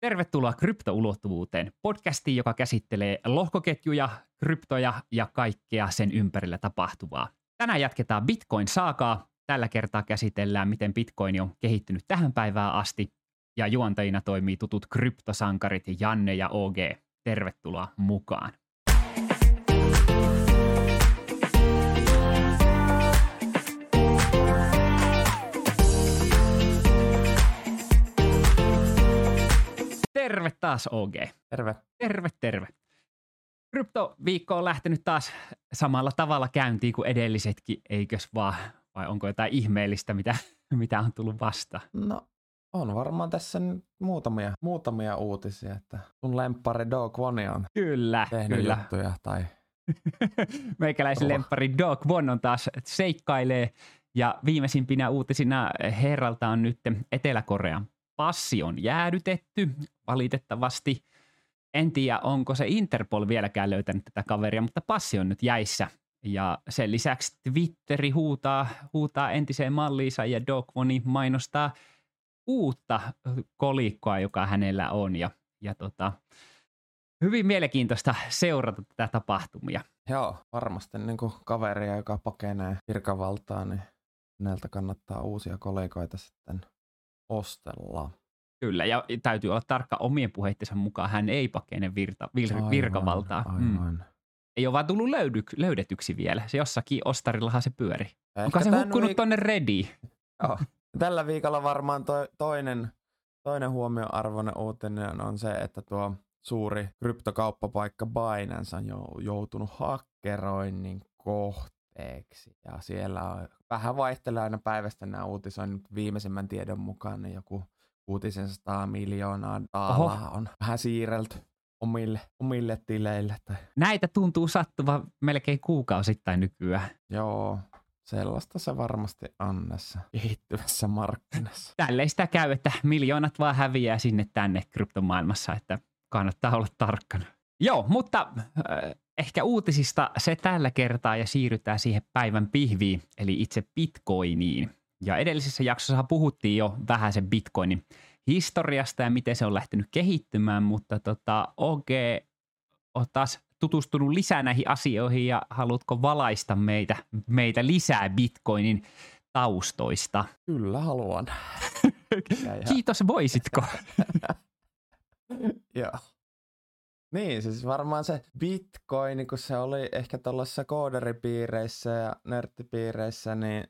Tervetuloa kryptoulottuvuuteen, podcastiin, joka käsittelee lohkoketjuja, kryptoja ja kaikkea sen ympärillä tapahtuvaa. Tänään jatketaan Bitcoin-saakaa. Tällä kertaa käsitellään, miten Bitcoin on kehittynyt tähän päivään asti. Ja juontajina toimii tutut kryptosankarit Janne ja OG. Tervetuloa mukaan. Terve taas OG. Terve. Terve, terve. Kryptoviikko on lähtenyt taas samalla tavalla käyntiin kuin edellisetkin, eikös vaan? Vai onko jotain ihmeellistä, mitä, mitä on tullut vasta? No on varmaan tässä nyt muutamia, muutamia uutisia, että sun lemppari Dog One on Kyllä, tehnyt kyllä. juttuja tai Meikäläisen Joo. lemppari Dog One on taas seikkailee ja viimeisimpinä uutisina herralta on nyt Etelä-Korean passi on jäädytetty valitettavasti. En tiedä, onko se Interpol vieläkään löytänyt tätä kaveria, mutta passi on nyt jäissä. Ja sen lisäksi Twitteri huutaa, huutaa entiseen malliinsa ja Dog One mainostaa uutta kolikkoa, joka hänellä on. Ja, ja tota, hyvin mielenkiintoista seurata tätä tapahtumia. joo, varmasti niin kuin kaveria, joka pakenee virkavaltaa, niin häneltä kannattaa uusia kollegoita sitten ostella. Kyllä, ja täytyy olla tarkka omien puheittensa mukaan. Hän ei pakene virta, vir, Aivan, virkavaltaa. Mm. Aivan. Ei ole vaan tullut löydy, löydetyksi vielä. Se jossakin ostarillahan se pyöri. Ehkä Onko se hukkunut viik- tonne Redi? Joo. Tällä viikolla varmaan toi, toinen, toinen huomioarvoinen uutinen on se, että tuo suuri kryptokauppapaikka Binance on jo joutunut hakkeroinnin kohteeksi. Ja siellä on, vähän vaihtelee aina päivästä nämä uutisoinnit viimeisimmän tiedon mukaan, niin joku 600 miljoonaa taalaa on vähän siirrelty omille, omille tileille. Tai, Näitä tuntuu sattuva melkein kuukausittain nykyään. joo, sellaista se varmasti on näissä kehittyvässä markkinassa. Tälleen sitä käy, että miljoonat vaan häviää sinne tänne kryptomaailmassa, että kannattaa olla tarkkana. Joo, mutta äh, ehkä uutisista se tällä kertaa ja siirrytään siihen päivän pihviin, eli itse bitcoiniin. Ja edellisessä jaksossa puhuttiin jo vähän sen bitcoinin historiasta ja miten se on lähtenyt kehittymään, mutta tota, OG on taas tutustunut lisää näihin asioihin ja haluatko valaista meitä, meitä lisää bitcoinin taustoista? Kyllä haluan. Kiitos, voisitko? joo. Niin, siis varmaan se bitcoin, kun se oli ehkä tuollaisissa kooderipiireissä ja nörttipiireissä, niin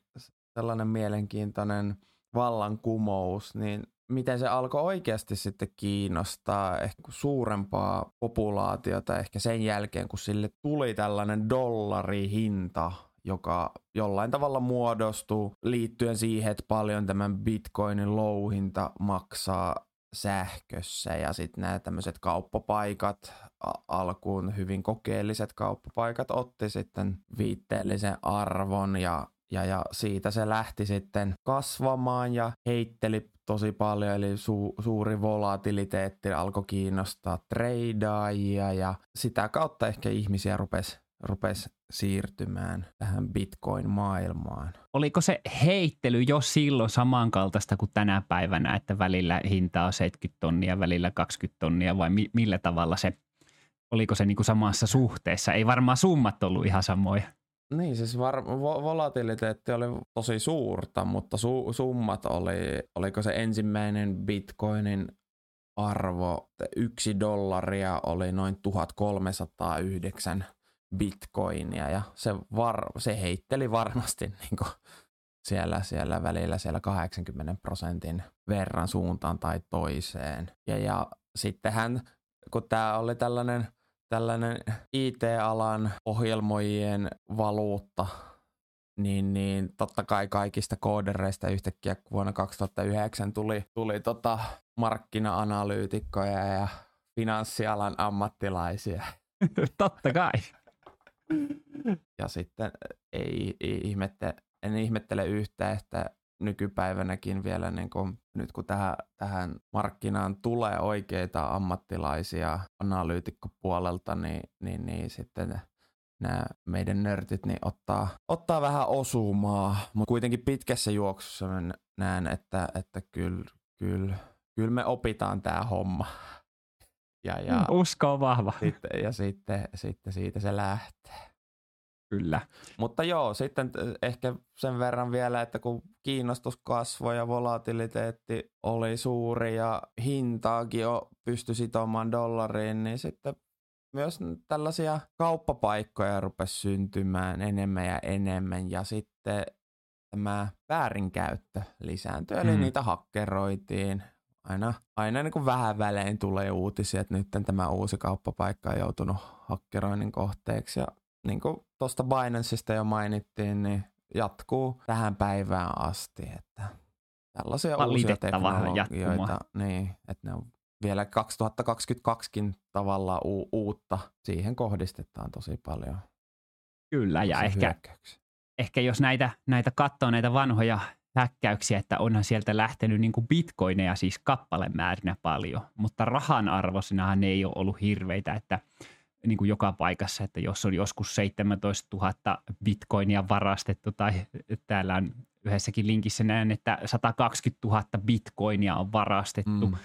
sellainen mielenkiintoinen vallankumous, niin miten se alkoi oikeasti sitten kiinnostaa ehkä suurempaa populaatiota ehkä sen jälkeen, kun sille tuli tällainen dollarihinta, joka jollain tavalla muodostuu liittyen siihen, että paljon tämän bitcoinin louhinta maksaa sähkössä ja sitten nämä tämmöiset kauppapaikat, alkuun hyvin kokeelliset kauppapaikat otti sitten viitteellisen arvon ja, ja, ja siitä se lähti sitten kasvamaan ja heitteli tosi paljon, eli su, suuri volatiliteetti alkoi kiinnostaa treidaajia ja sitä kautta ehkä ihmisiä rupesi rupes siirtymään tähän bitcoin-maailmaan. Oliko se heittely jo silloin samankaltaista kuin tänä päivänä, että välillä hinta on 70 tonnia, välillä 20 tonnia vai mi- millä tavalla se, oliko se niinku samassa suhteessa? Ei varmaan summat ollut ihan samoja. Niin, siis var- vo- volatiliteetti oli tosi suurta, mutta su- summat oli, oliko se ensimmäinen bitcoinin arvo, yksi dollaria oli noin 1309 bitcoinia ja se, var- se heitteli varmasti niin kuin siellä, siellä välillä siellä 80 prosentin verran suuntaan tai toiseen. Ja, ja sittenhän, kun tämä oli tällainen tällainen IT-alan ohjelmoijien valuutta, niin, niin totta kai kaikista koodereista yhtäkkiä vuonna 2009 tuli, tuli tota markkina-analyytikkoja ja finanssialan ammattilaisia. Totta kai. Ja sitten ei, ei ihmette, en ihmettele yhtä, että nykypäivänäkin vielä, niin kun, nyt kun tähän, tähän markkinaan tulee oikeita ammattilaisia analyytikkopuolelta, niin, niin, niin sitten nämä meidän nörtit niin ottaa, ottaa vähän osumaa, mutta kuitenkin pitkässä juoksussa näen, että, että kyllä, kyllä kyllä me opitaan tämä homma. Ja, ja, mm, Usko on vahva. Sitten, ja sitten, sitten siitä se lähtee. Kyllä. Mutta joo, sitten ehkä sen verran vielä, että kun kiinnostus kasvoi ja volatiliteetti oli suuri ja hintaakin jo pystyi sitomaan dollariin, niin sitten myös tällaisia kauppapaikkoja rupesi syntymään enemmän ja enemmän ja sitten tämä väärinkäyttö lisääntyi, eli mm. niitä hakkeroitiin. Aina, aina niin kuin vähän välein tulee uutisia, että nyt tämä uusi kauppapaikka on joutunut hakkeroinnin kohteeksi. Ja niin kuin tuosta Binanceista jo mainittiin, niin jatkuu tähän päivään asti, että tällaisia uusia teknologioita, niin, että ne on vielä 2022kin tavallaan u- uutta, siihen kohdistetaan tosi paljon. Kyllä, ja ehkä, ehkä jos näitä, näitä katsoo näitä vanhoja häkkäyksiä, että onhan sieltä lähtenyt niin kuin bitcoineja siis kappalemäärinä paljon, mutta rahan arvosinahan ne ei ole ollut hirveitä, että niin kuin joka paikassa, että jos on joskus 17 000 bitcoinia varastettu tai täällä on yhdessäkin linkissä näen, että 120 000 bitcoinia on varastettu. Mm.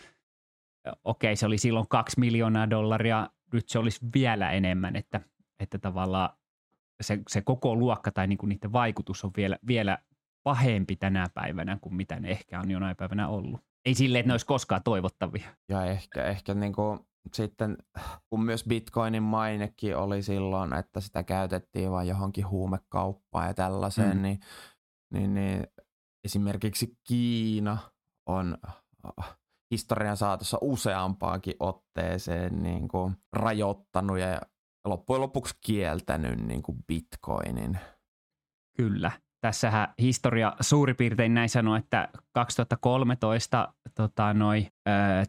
Okei, se oli silloin 2 miljoonaa dollaria, nyt se olisi vielä enemmän, että, että tavallaan se, se koko luokka tai niin kuin niiden vaikutus on vielä, vielä pahempi tänä päivänä kuin mitä ne ehkä on jonain päivänä ollut. Ei silleen, että ne olisi koskaan toivottavia. Ja ehkä, ehkä niin kuin sitten kun myös bitcoinin mainekin oli silloin, että sitä käytettiin vain johonkin huumekauppaan ja tällaiseen, mm. niin, niin, niin esimerkiksi Kiina on äh, historian saatossa useampaankin otteeseen niin kuin rajoittanut ja loppujen lopuksi kieltänyt niin kuin bitcoinin. Kyllä tässähän historia suurin piirtein näin sanoo, että 2013 tota, noi,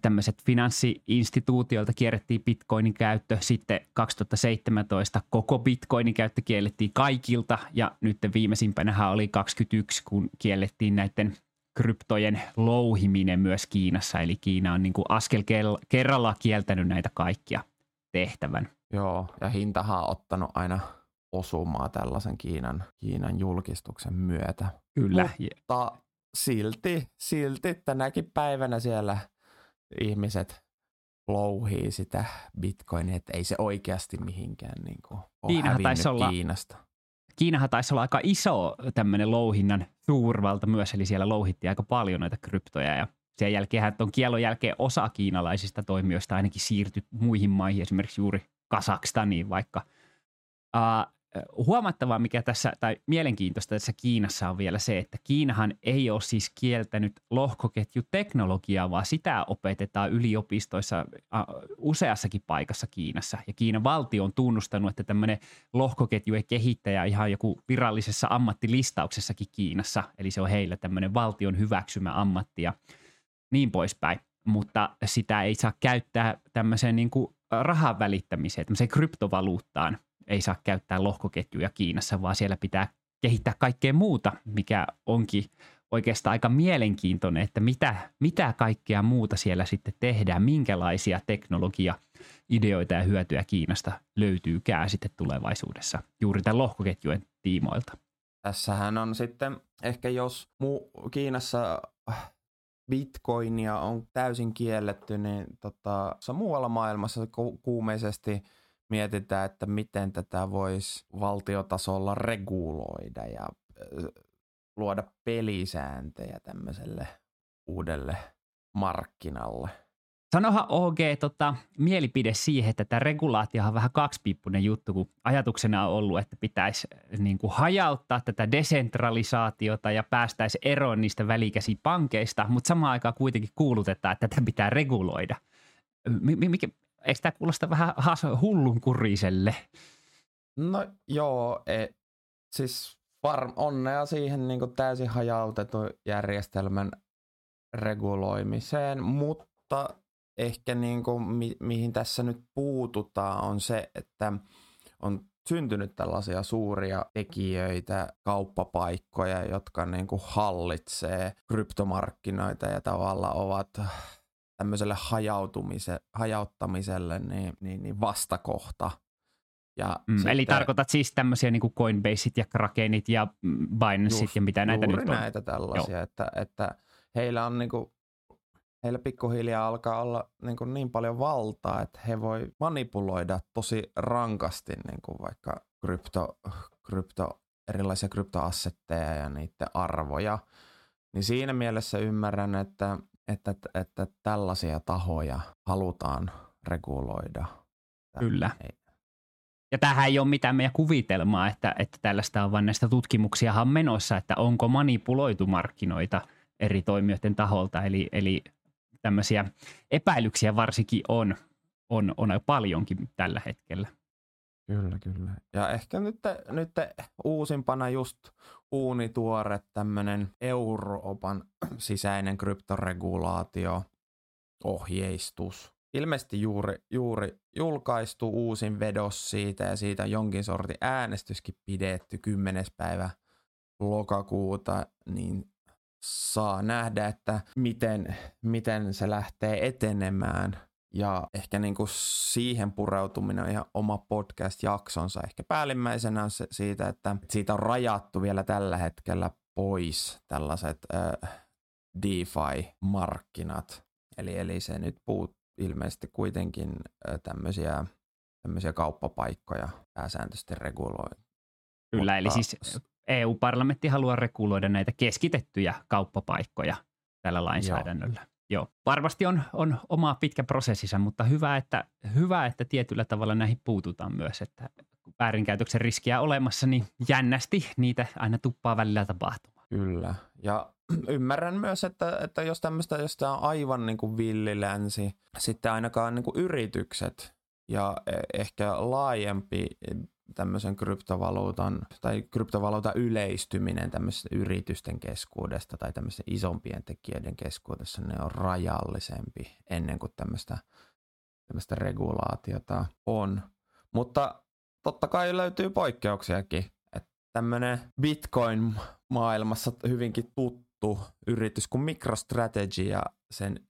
tämmöiset finanssiinstituutioilta kierrettiin bitcoinin käyttö, sitten 2017 koko bitcoinin käyttö kiellettiin kaikilta ja nyt viimeisimpänä oli 21, kun kiellettiin näiden kryptojen louhiminen myös Kiinassa, eli Kiina on niin kuin askel kerralla kieltänyt näitä kaikkia tehtävän. Joo, ja hintahan on ottanut aina osumaa tällaisen Kiinan, Kiinan julkistuksen myötä. Kyllä. Mutta silti, silti tänäkin päivänä siellä ihmiset louhii sitä bitcoinia, että ei se oikeasti mihinkään niin kuin ole Kiinahan taisi olla, Kiinasta. Kiinahan taisi olla aika iso tämmöinen louhinnan suurvalta myös, eli siellä louhittiin aika paljon noita kryptoja ja sen jälkeen tuon kielon jälkeen osa kiinalaisista toimijoista ainakin siirtyi muihin maihin, esimerkiksi juuri Kasakstaniin vaikka. Uh, huomattavaa, mikä tässä, tai mielenkiintoista tässä Kiinassa on vielä se, että Kiinahan ei ole siis kieltänyt lohkoketjuteknologiaa, vaan sitä opetetaan yliopistoissa useassakin paikassa Kiinassa. Ja Kiinan valtio on tunnustanut, että tämmöinen lohkoketjujen kehittäjä ihan joku virallisessa ammattilistauksessakin Kiinassa, eli se on heillä tämmöinen valtion hyväksymä ammatti ja niin poispäin. Mutta sitä ei saa käyttää tämmöiseen niin kuin rahan välittämiseen, tämmöiseen kryptovaluuttaan – ei saa käyttää lohkoketjuja Kiinassa, vaan siellä pitää kehittää kaikkea muuta, mikä onkin oikeastaan aika mielenkiintoinen, että mitä, mitä kaikkea muuta siellä sitten tehdään, minkälaisia teknologia-ideoita ja hyötyjä Kiinasta löytyykään sitten tulevaisuudessa juuri tämän lohkoketjujen tiimoilta. Tässähän on sitten ehkä jos mu- Kiinassa bitcoinia on täysin kielletty, niin tota, muualla maailmassa ku- kuumeisesti – mietitään, että miten tätä voisi valtiotasolla reguloida ja luoda pelisääntöjä tämmöiselle uudelle markkinalle. Sanohan OG tota, mielipide siihen, että tämä regulaatio on vähän kaksipiippunen juttu, kun ajatuksena on ollut, että pitäisi niin kuin hajauttaa tätä desentralisaatiota ja päästäisi eroon niistä välikäsipankeista, mutta samaan aikaan kuitenkin kuulutetaan, että tätä pitää reguloida. Mikä, eikö tämä kuulosta vähän hullunkuriselle? No joo, e, siis var, onnea siihen niin kuin täysin hajautetun järjestelmän reguloimiseen, mutta ehkä niin kuin, mi, mihin tässä nyt puututaan on se, että on syntynyt tällaisia suuria tekijöitä, kauppapaikkoja, jotka niin kuin hallitsee kryptomarkkinoita ja tavallaan ovat tämmöiselle hajauttamiselle niin, niin, niin vastakohta. Ja mm, sitten, eli tarkoitat siis tämmöisiä niin kuin Coinbaseit ja Krakenit ja Binanceit ja mitä näitä nyt on? näitä tällaisia, että, että heillä on niin kuin, heillä pikkuhiljaa alkaa olla niin, kuin niin paljon valtaa, että he voi manipuloida tosi rankasti niin kuin vaikka krypto, krypto, erilaisia kryptoassetteja ja niiden arvoja. Niin siinä mielessä ymmärrän, että, että, että, tällaisia tahoja halutaan reguloida. Kyllä. Ei. Ja tähän ei ole mitään meidän kuvitelmaa, että, että tällaista on, vaan näistä tutkimuksiahan menossa, että onko manipuloitu markkinoita eri toimijoiden taholta. Eli, eli tämmöisiä epäilyksiä varsinkin on, on, on paljonkin tällä hetkellä. Kyllä, kyllä. Ja ehkä nyt, nyt uusimpana just uunituore tämmöinen Euroopan sisäinen kryptoregulaatio, ohjeistus. Ilmeisesti juuri, juuri julkaistu uusin vedos siitä ja siitä jonkin sortin äänestyskin pidetty 10. päivä lokakuuta, niin saa nähdä, että miten, miten se lähtee etenemään. Ja ehkä niin kuin siihen pureutuminen on ihan oma podcast-jaksonsa. Ehkä päällimmäisenä on se siitä, että siitä on rajattu vielä tällä hetkellä pois tällaiset äh, DeFi-markkinat. Eli, eli se nyt puut ilmeisesti kuitenkin äh, tämmöisiä, tämmöisiä kauppapaikkoja pääsääntöisesti reguloi. Kyllä, Mutta, eli siis EU-parlamentti haluaa reguloida näitä keskitettyjä kauppapaikkoja tällä lainsäädännöllä. Joo. Joo. Varmasti on, on oma pitkä prosessissa, mutta hyvä että, hyvä, että tietyllä tavalla näihin puututaan myös, että väärinkäytöksen riskiä olemassa, niin jännästi niitä aina tuppaa välillä tapahtumaan. Kyllä. Ja ymmärrän myös, että, että jos tämmöistä, jos tämä on aivan niin kuin villilänsi, sitten ainakaan niin kuin yritykset ja e, ehkä laajempi tämmöisen kryptovaluutan tai kryptovaluutan yleistyminen tämmöisten yritysten keskuudesta tai tämmöisten isompien tekijöiden keskuudessa, ne on rajallisempi ennen kuin tämmöistä, tämmöistä regulaatiota on. Mutta totta kai löytyy poikkeuksiakin. Että tämmöinen Bitcoin-maailmassa hyvinkin tuttu yritys kuin MicroStrategy ja sen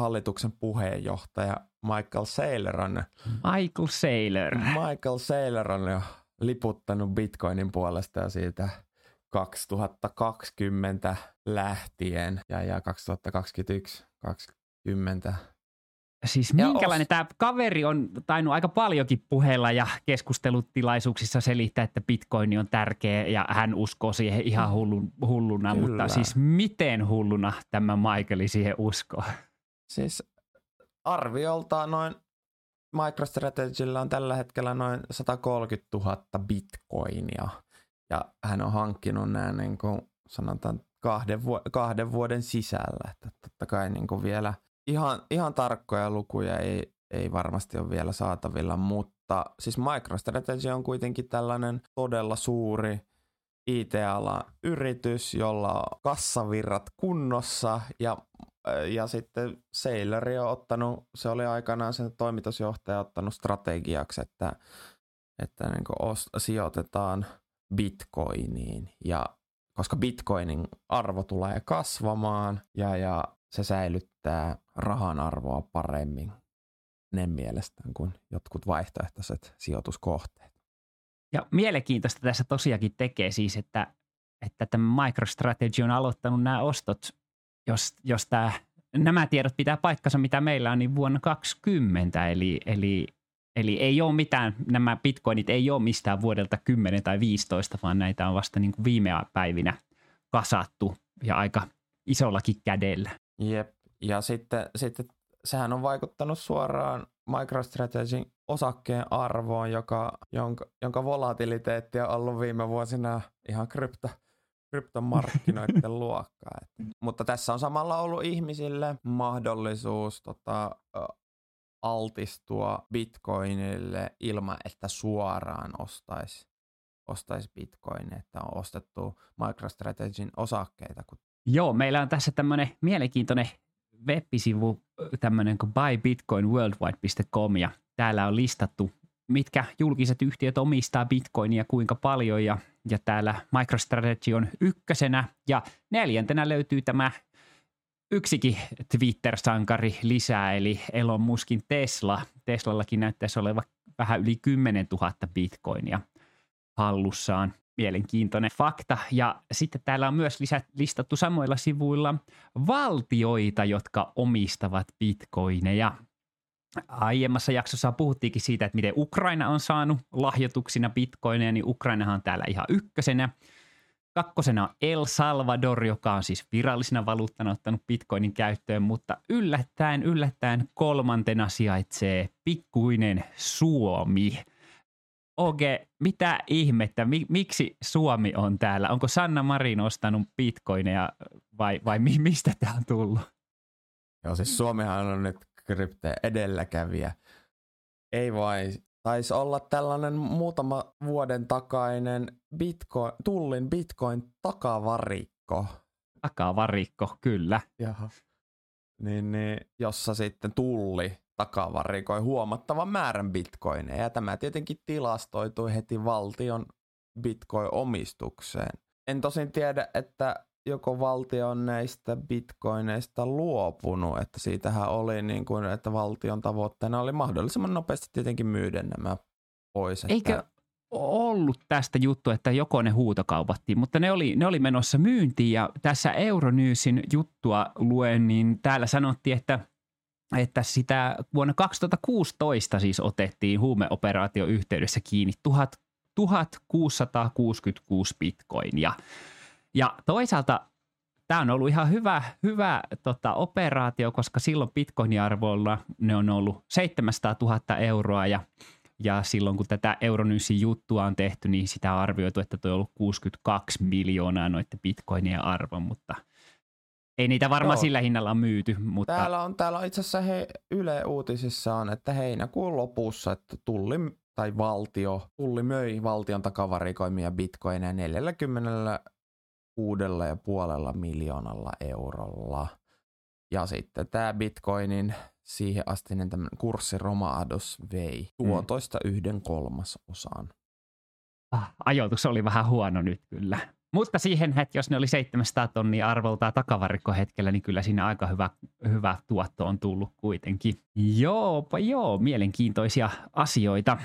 hallituksen puheenjohtaja Michael Saylor on... Michael Saylor. Michael Saylor on jo liputtanut Bitcoinin puolesta ja siitä 2020 lähtien ja, ja 2021 20 Siis minkälainen os... tämä kaveri on tainnut aika paljonkin puheella ja keskustelutilaisuuksissa selittää, että bitcoin on tärkeä ja hän uskoo siihen ihan hullun, hulluna, Kyllä. mutta siis miten hulluna tämä Michaeli siihen uskoo? Siis arviolta noin MicroStrategyllä on tällä hetkellä noin 130 000 bitcoinia. Ja hän on hankkinut nämä niin kuin sanotaan kahden, vu- kahden vuoden sisällä. Että totta kai niin kuin vielä ihan, ihan tarkkoja lukuja ei, ei varmasti ole vielä saatavilla, mutta siis MicroStrategy on kuitenkin tällainen todella suuri IT-alan yritys, jolla on kassavirrat kunnossa ja ja sitten Sailori on ottanut, se oli aikanaan sen toimitusjohtaja ottanut strategiaksi, että, että niin ost, sijoitetaan bitcoiniin ja koska bitcoinin arvo tulee kasvamaan ja, ja se säilyttää rahan arvoa paremmin ne mielestään kuin jotkut vaihtoehtoiset sijoituskohteet. Ja mielenkiintoista tässä tosiaankin tekee siis, että, että tämä MicroStrategy on aloittanut nämä ostot jos, jos tämä, nämä tiedot pitää paikkansa, mitä meillä on, niin vuonna 2020, eli, eli, eli ei ole mitään, nämä bitcoinit ei ole mistään vuodelta 10 tai 15, vaan näitä on vasta niin kuin viime päivinä kasattu ja aika isollakin kädellä. Jep, ja sitten, sitten sehän on vaikuttanut suoraan MicroStrategyn osakkeen arvoon, joka, jonka, jonka volatiliteetti on ollut viime vuosina ihan krypto, kryptomarkkinoiden luokkaa. Et. Mutta tässä on samalla ollut ihmisille mahdollisuus tota, altistua bitcoinille ilman, että suoraan ostaisi ostais bitcoin, että on ostettu MicroStrategyn osakkeita. Joo, meillä on tässä tämmöinen mielenkiintoinen web-sivu, tämmöinen kuin buybitcoinworldwide.com ja täällä on listattu mitkä julkiset yhtiöt omistaa bitcoinia kuinka paljon ja, ja täällä MicroStrategy on ykkösenä ja neljäntenä löytyy tämä yksikin Twitter-sankari lisää eli Elon Muskin Tesla. Teslallakin näyttäisi olevan vähän yli 10 000 bitcoinia hallussaan. mielenkiintoinen fakta. Ja sitten täällä on myös lisät, listattu samoilla sivuilla valtioita, jotka omistavat bitcoineja. Aiemmassa jaksossa puhuttiinkin siitä, että miten Ukraina on saanut lahjoituksina bitcoineja, niin Ukrainahan on täällä ihan ykkösenä. Kakkosena on El Salvador, joka on siis virallisena valuuttana ottanut bitcoinin käyttöön, mutta yllättäen, yllättäen kolmantena sijaitsee pikkuinen Suomi. Oge, mitä ihmettä, miksi Suomi on täällä? Onko Sanna Marin ostanut bitcoineja vai, vai mistä tämä on tullut? Joo, siis Suomihan on nyt krypteen edelläkävijä. Ei vai, taisi olla tällainen muutama vuoden takainen Bitcoin, tullin Bitcoin takavarikko. Takavarikko, kyllä. Jaha. Niin, niin, jossa sitten tulli takavarikoi huomattavan määrän bitcoineja. Ja tämä tietenkin tilastoitui heti valtion bitcoin-omistukseen. En tosin tiedä, että joko valtio on näistä bitcoineista luopunut, että siitähän oli niin kuin, että valtion tavoitteena oli mahdollisimman nopeasti tietenkin myydä nämä pois. Että... Eikö ollut tästä juttu, että joko ne huutokaupattiin, mutta ne oli, ne oli menossa myyntiin ja tässä Euronyysin juttua luen, niin täällä sanottiin, että että sitä vuonna 2016 siis otettiin huumeoperaatio yhteydessä kiinni 1666 bitcoinia. Ja toisaalta tämä on ollut ihan hyvä, hyvä tota, operaatio, koska silloin bitcoinin arvoilla ne on ollut 700 000 euroa ja, ja silloin kun tätä Euronyysin juttua on tehty, niin sitä on arvioitu, että tuo on ollut 62 miljoonaa noiden bitcoinien arvo, mutta ei niitä varmaan Joo. sillä hinnalla myyty. Mutta... Täällä on, täällä on itse asiassa he, Yle Uutisissa on, että heinäkuun lopussa, että tulli tai valtio, tulli möi valtion takavarikoimia bitcoineja 40 kuudella ja puolella miljoonalla eurolla. Ja sitten tämä bitcoinin siihen astinen kurssiromahdus vei mm. tuotoista mm. yhden kolmasosan. Ah, ajoitus oli vähän huono nyt kyllä. Mutta siihen, että jos ne oli 700 tonnia arvoltaan takavarikkohetkellä, niin kyllä siinä aika hyvä, hyvä tuotto on tullut kuitenkin. Joo, joo, mielenkiintoisia asioita.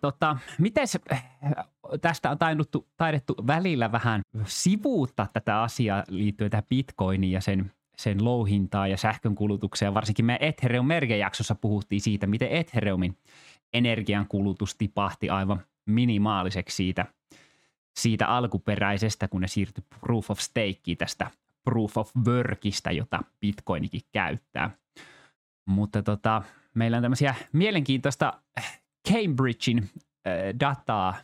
Tota, mites tästä on taidettu, taidettu välillä vähän sivuuttaa tätä asiaa liittyen tähän bitcoiniin ja sen, sen louhintaa ja sähkön kulutukseen. Varsinkin me Ethereum merkejaksossa puhuttiin siitä, miten Ethereumin energiankulutus tipahti aivan minimaaliseksi siitä, siitä alkuperäisestä, kun ne siirtyi proof of stakeen tästä proof of workista, jota bitcoinikin käyttää. Mutta tota, meillä on tämmöisiä mielenkiintoista Cambridgein äh, dataa,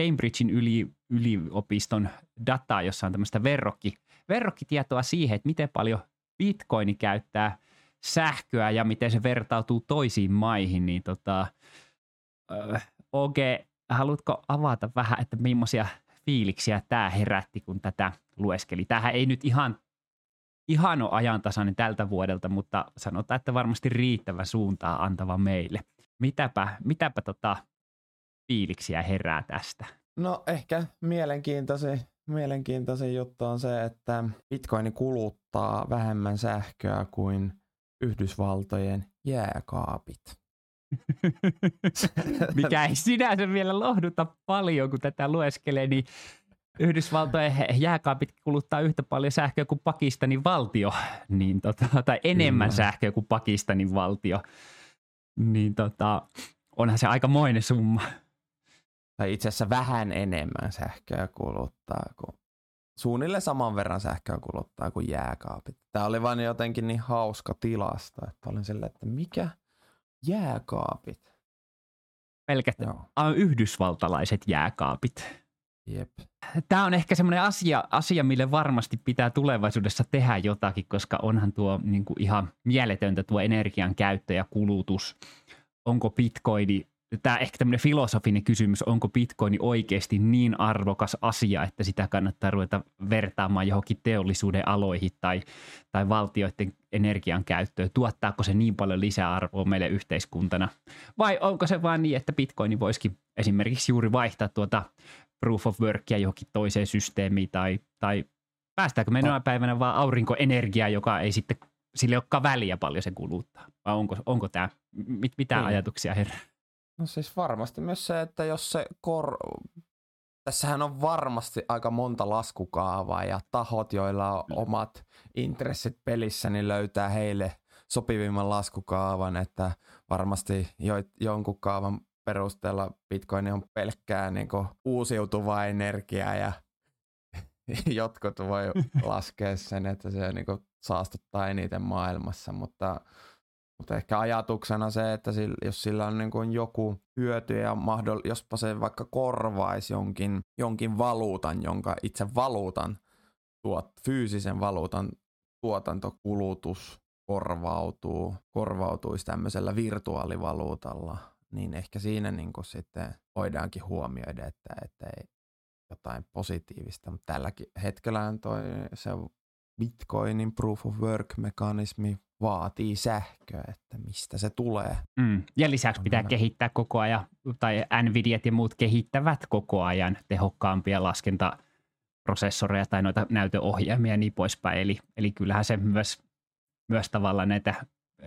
Cambridgein yli, yliopiston dataa, jossa on tämmöistä verrokki, verrokkitietoa siihen, että miten paljon bitcoini käyttää sähköä ja miten se vertautuu toisiin maihin, niin tota, äh, OG, haluatko avata vähän, että millaisia fiiliksiä tämä herätti, kun tätä lueskeli? Tämähän ei nyt ihan, ihan ole ajantasainen tältä vuodelta, mutta sanotaan, että varmasti riittävä suuntaa antava meille mitäpä, mitäpä tota fiiliksiä herää tästä? No ehkä mielenkiintoisin, mielenkiintoisin juttu on se, että Bitcoin kuluttaa vähemmän sähköä kuin Yhdysvaltojen jääkaapit. Mikä ei sinänsä vielä lohduta paljon, kun tätä lueskelee, niin Yhdysvaltojen jääkaapit kuluttaa yhtä paljon sähköä kuin Pakistanin valtio, niin tota, tai enemmän Kyllä. sähköä kuin Pakistanin valtio niin tota, onhan se aika moinen summa. Tai itse asiassa vähän enemmän sähköä kuluttaa kuin suunnilleen saman verran sähköä kuluttaa kuin jääkaapit. Tämä oli vain jotenkin niin hauska tilasta, että olin silleen, että mikä jääkaapit? Pelkät Joo. yhdysvaltalaiset jääkaapit. Jep. Tämä on ehkä semmoinen asia, asia, mille varmasti pitää tulevaisuudessa tehdä jotakin, koska onhan tuo niin kuin ihan mieletöntä tuo energian käyttö ja kulutus. Onko bitcoini, tämä ehkä tämmöinen filosofinen kysymys, onko bitcoini oikeasti niin arvokas asia, että sitä kannattaa ruveta vertaamaan johonkin teollisuuden aloihin tai, tai valtioiden energian käyttöön. Tuottaako se niin paljon lisäarvoa meille yhteiskuntana? Vai onko se vain niin, että bitcoini voisikin esimerkiksi juuri vaihtaa tuota proof of workia johonkin toiseen systeemiin tai, tai päästäänkö me no. päivänä vaan aurinkoenergiaa, joka ei sitten, sille olekaan väliä paljon se kuluttaa? Vai onko, onko tämä, mit, mitä niin. ajatuksia herää? No siis varmasti myös se, että jos se kor, tässähän on varmasti aika monta laskukaavaa ja tahot, joilla on omat intressit pelissä, niin löytää heille sopivimman laskukaavan, että varmasti jo, jonkun kaavan perusteella Bitcoin on pelkkää niin uusiutuvaa energiaa ja jotkut voi laskea sen, että se niin saastuttaa eniten maailmassa, mutta, mutta ehkä ajatuksena se, että sillä, jos sillä on niin joku hyöty ja mahdoll, jospa se vaikka korvaisi jonkin, jonkin valuutan, jonka itse valuutan, tuot, fyysisen valuutan tuotantokulutus korvautuu, korvautuisi tämmöisellä virtuaalivaluutalla, niin ehkä siinä niin sitten voidaankin huomioida, että, että ei jotain positiivista, mutta tälläkin hetkellä toi se Bitcoinin proof of work-mekanismi vaatii sähköä, että mistä se tulee. Mm. Ja lisäksi pitää kehittää koko ajan, tai Nvidiat ja muut kehittävät koko ajan tehokkaampia laskentaprosessoreja tai noita näytöohjelmia ja niin poispäin. Eli, eli kyllähän se myös, myös tavallaan näitä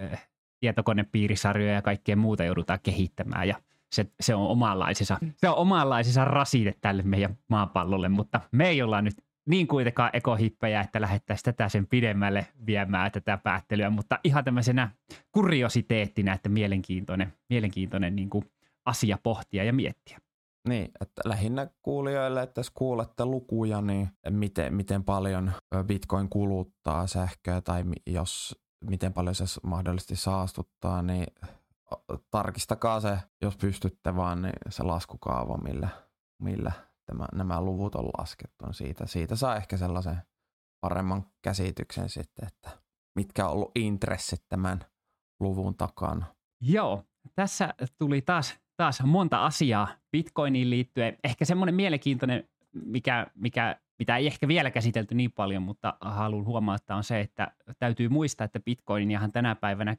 äh, tietokonepiirisarjoja ja kaikkea muuta joudutaan kehittämään ja se, se on omanlaisensa, se on omanlaisensa rasite tälle meidän maapallolle, mutta me ei olla nyt niin kuitenkaan ekohippejä, että lähettäisiin tätä sen pidemmälle viemään tätä päättelyä, mutta ihan tämmöisenä kuriositeettina, että mielenkiintoinen, mielenkiintoinen niin kuin asia pohtia ja miettiä. Niin, että lähinnä kuulijoille, että jos kuulette lukuja, niin miten, miten paljon Bitcoin kuluttaa sähköä tai jos miten paljon se mahdollisesti saastuttaa, niin tarkistakaa se, jos pystytte vaan, niin se laskukaava, millä, millä tämä, nämä luvut on laskettu. Siitä, siitä saa ehkä sellaisen paremman käsityksen sitten, että mitkä on ollut intressit tämän luvun takana. Joo, tässä tuli taas, taas monta asiaa Bitcoiniin liittyen. Ehkä semmoinen mielenkiintoinen, mikä, mikä, mitä ei ehkä vielä käsitelty niin paljon, mutta haluan huomauttaa on se, että täytyy muistaa, että Bitcoiniahan tänä päivänä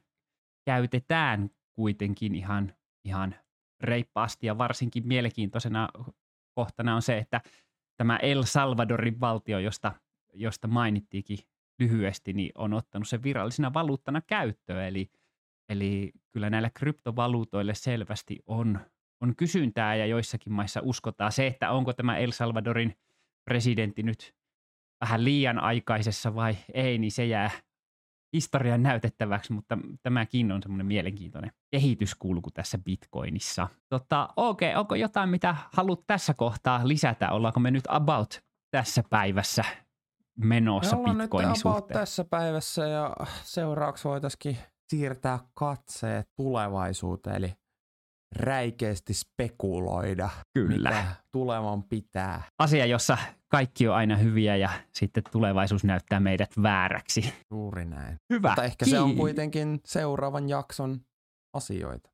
käytetään kuitenkin ihan, ihan reippaasti ja varsinkin mielenkiintoisena kohtana on se, että tämä El Salvadorin valtio, josta, josta mainittiinkin lyhyesti, niin on ottanut sen virallisena valuuttana käyttöön. Eli, eli kyllä näillä kryptovaluutoille selvästi on, on kysyntää ja joissakin maissa uskotaan se, että onko tämä El Salvadorin presidentti nyt vähän liian aikaisessa vai ei, niin se jää historian näytettäväksi, mutta tämäkin on semmoinen mielenkiintoinen kehityskulku tässä Bitcoinissa. Tota, okei, okay, onko jotain, mitä haluat tässä kohtaa lisätä? Ollaanko me nyt about tässä päivässä menossa me Bitcoinin nyt suhteen? tässä päivässä ja seuraavaksi voitaisiin siirtää katseet tulevaisuuteen, eli räikeästi spekuloida, Kyllä. mitä tulevan pitää. Asia, jossa kaikki on aina hyviä ja sitten tulevaisuus näyttää meidät vääräksi. Juuri näin. Hyvä. Mutta ehkä se on kuitenkin seuraavan jakson asioita.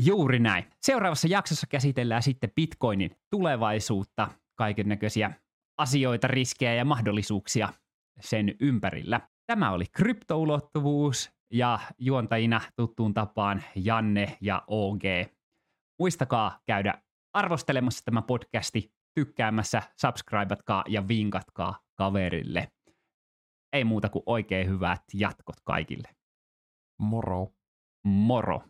Juuri näin. Seuraavassa jaksossa käsitellään sitten Bitcoinin tulevaisuutta, kaiken näköisiä asioita, riskejä ja mahdollisuuksia sen ympärillä. Tämä oli kryptoulottuvuus ja juontajina tuttuun tapaan Janne ja OG. Muistakaa käydä arvostelemassa tämä podcasti, tykkäämässä, subscribeatkaa ja vinkatkaa kaverille. Ei muuta kuin oikein hyvät jatkot kaikille. Moro. Moro.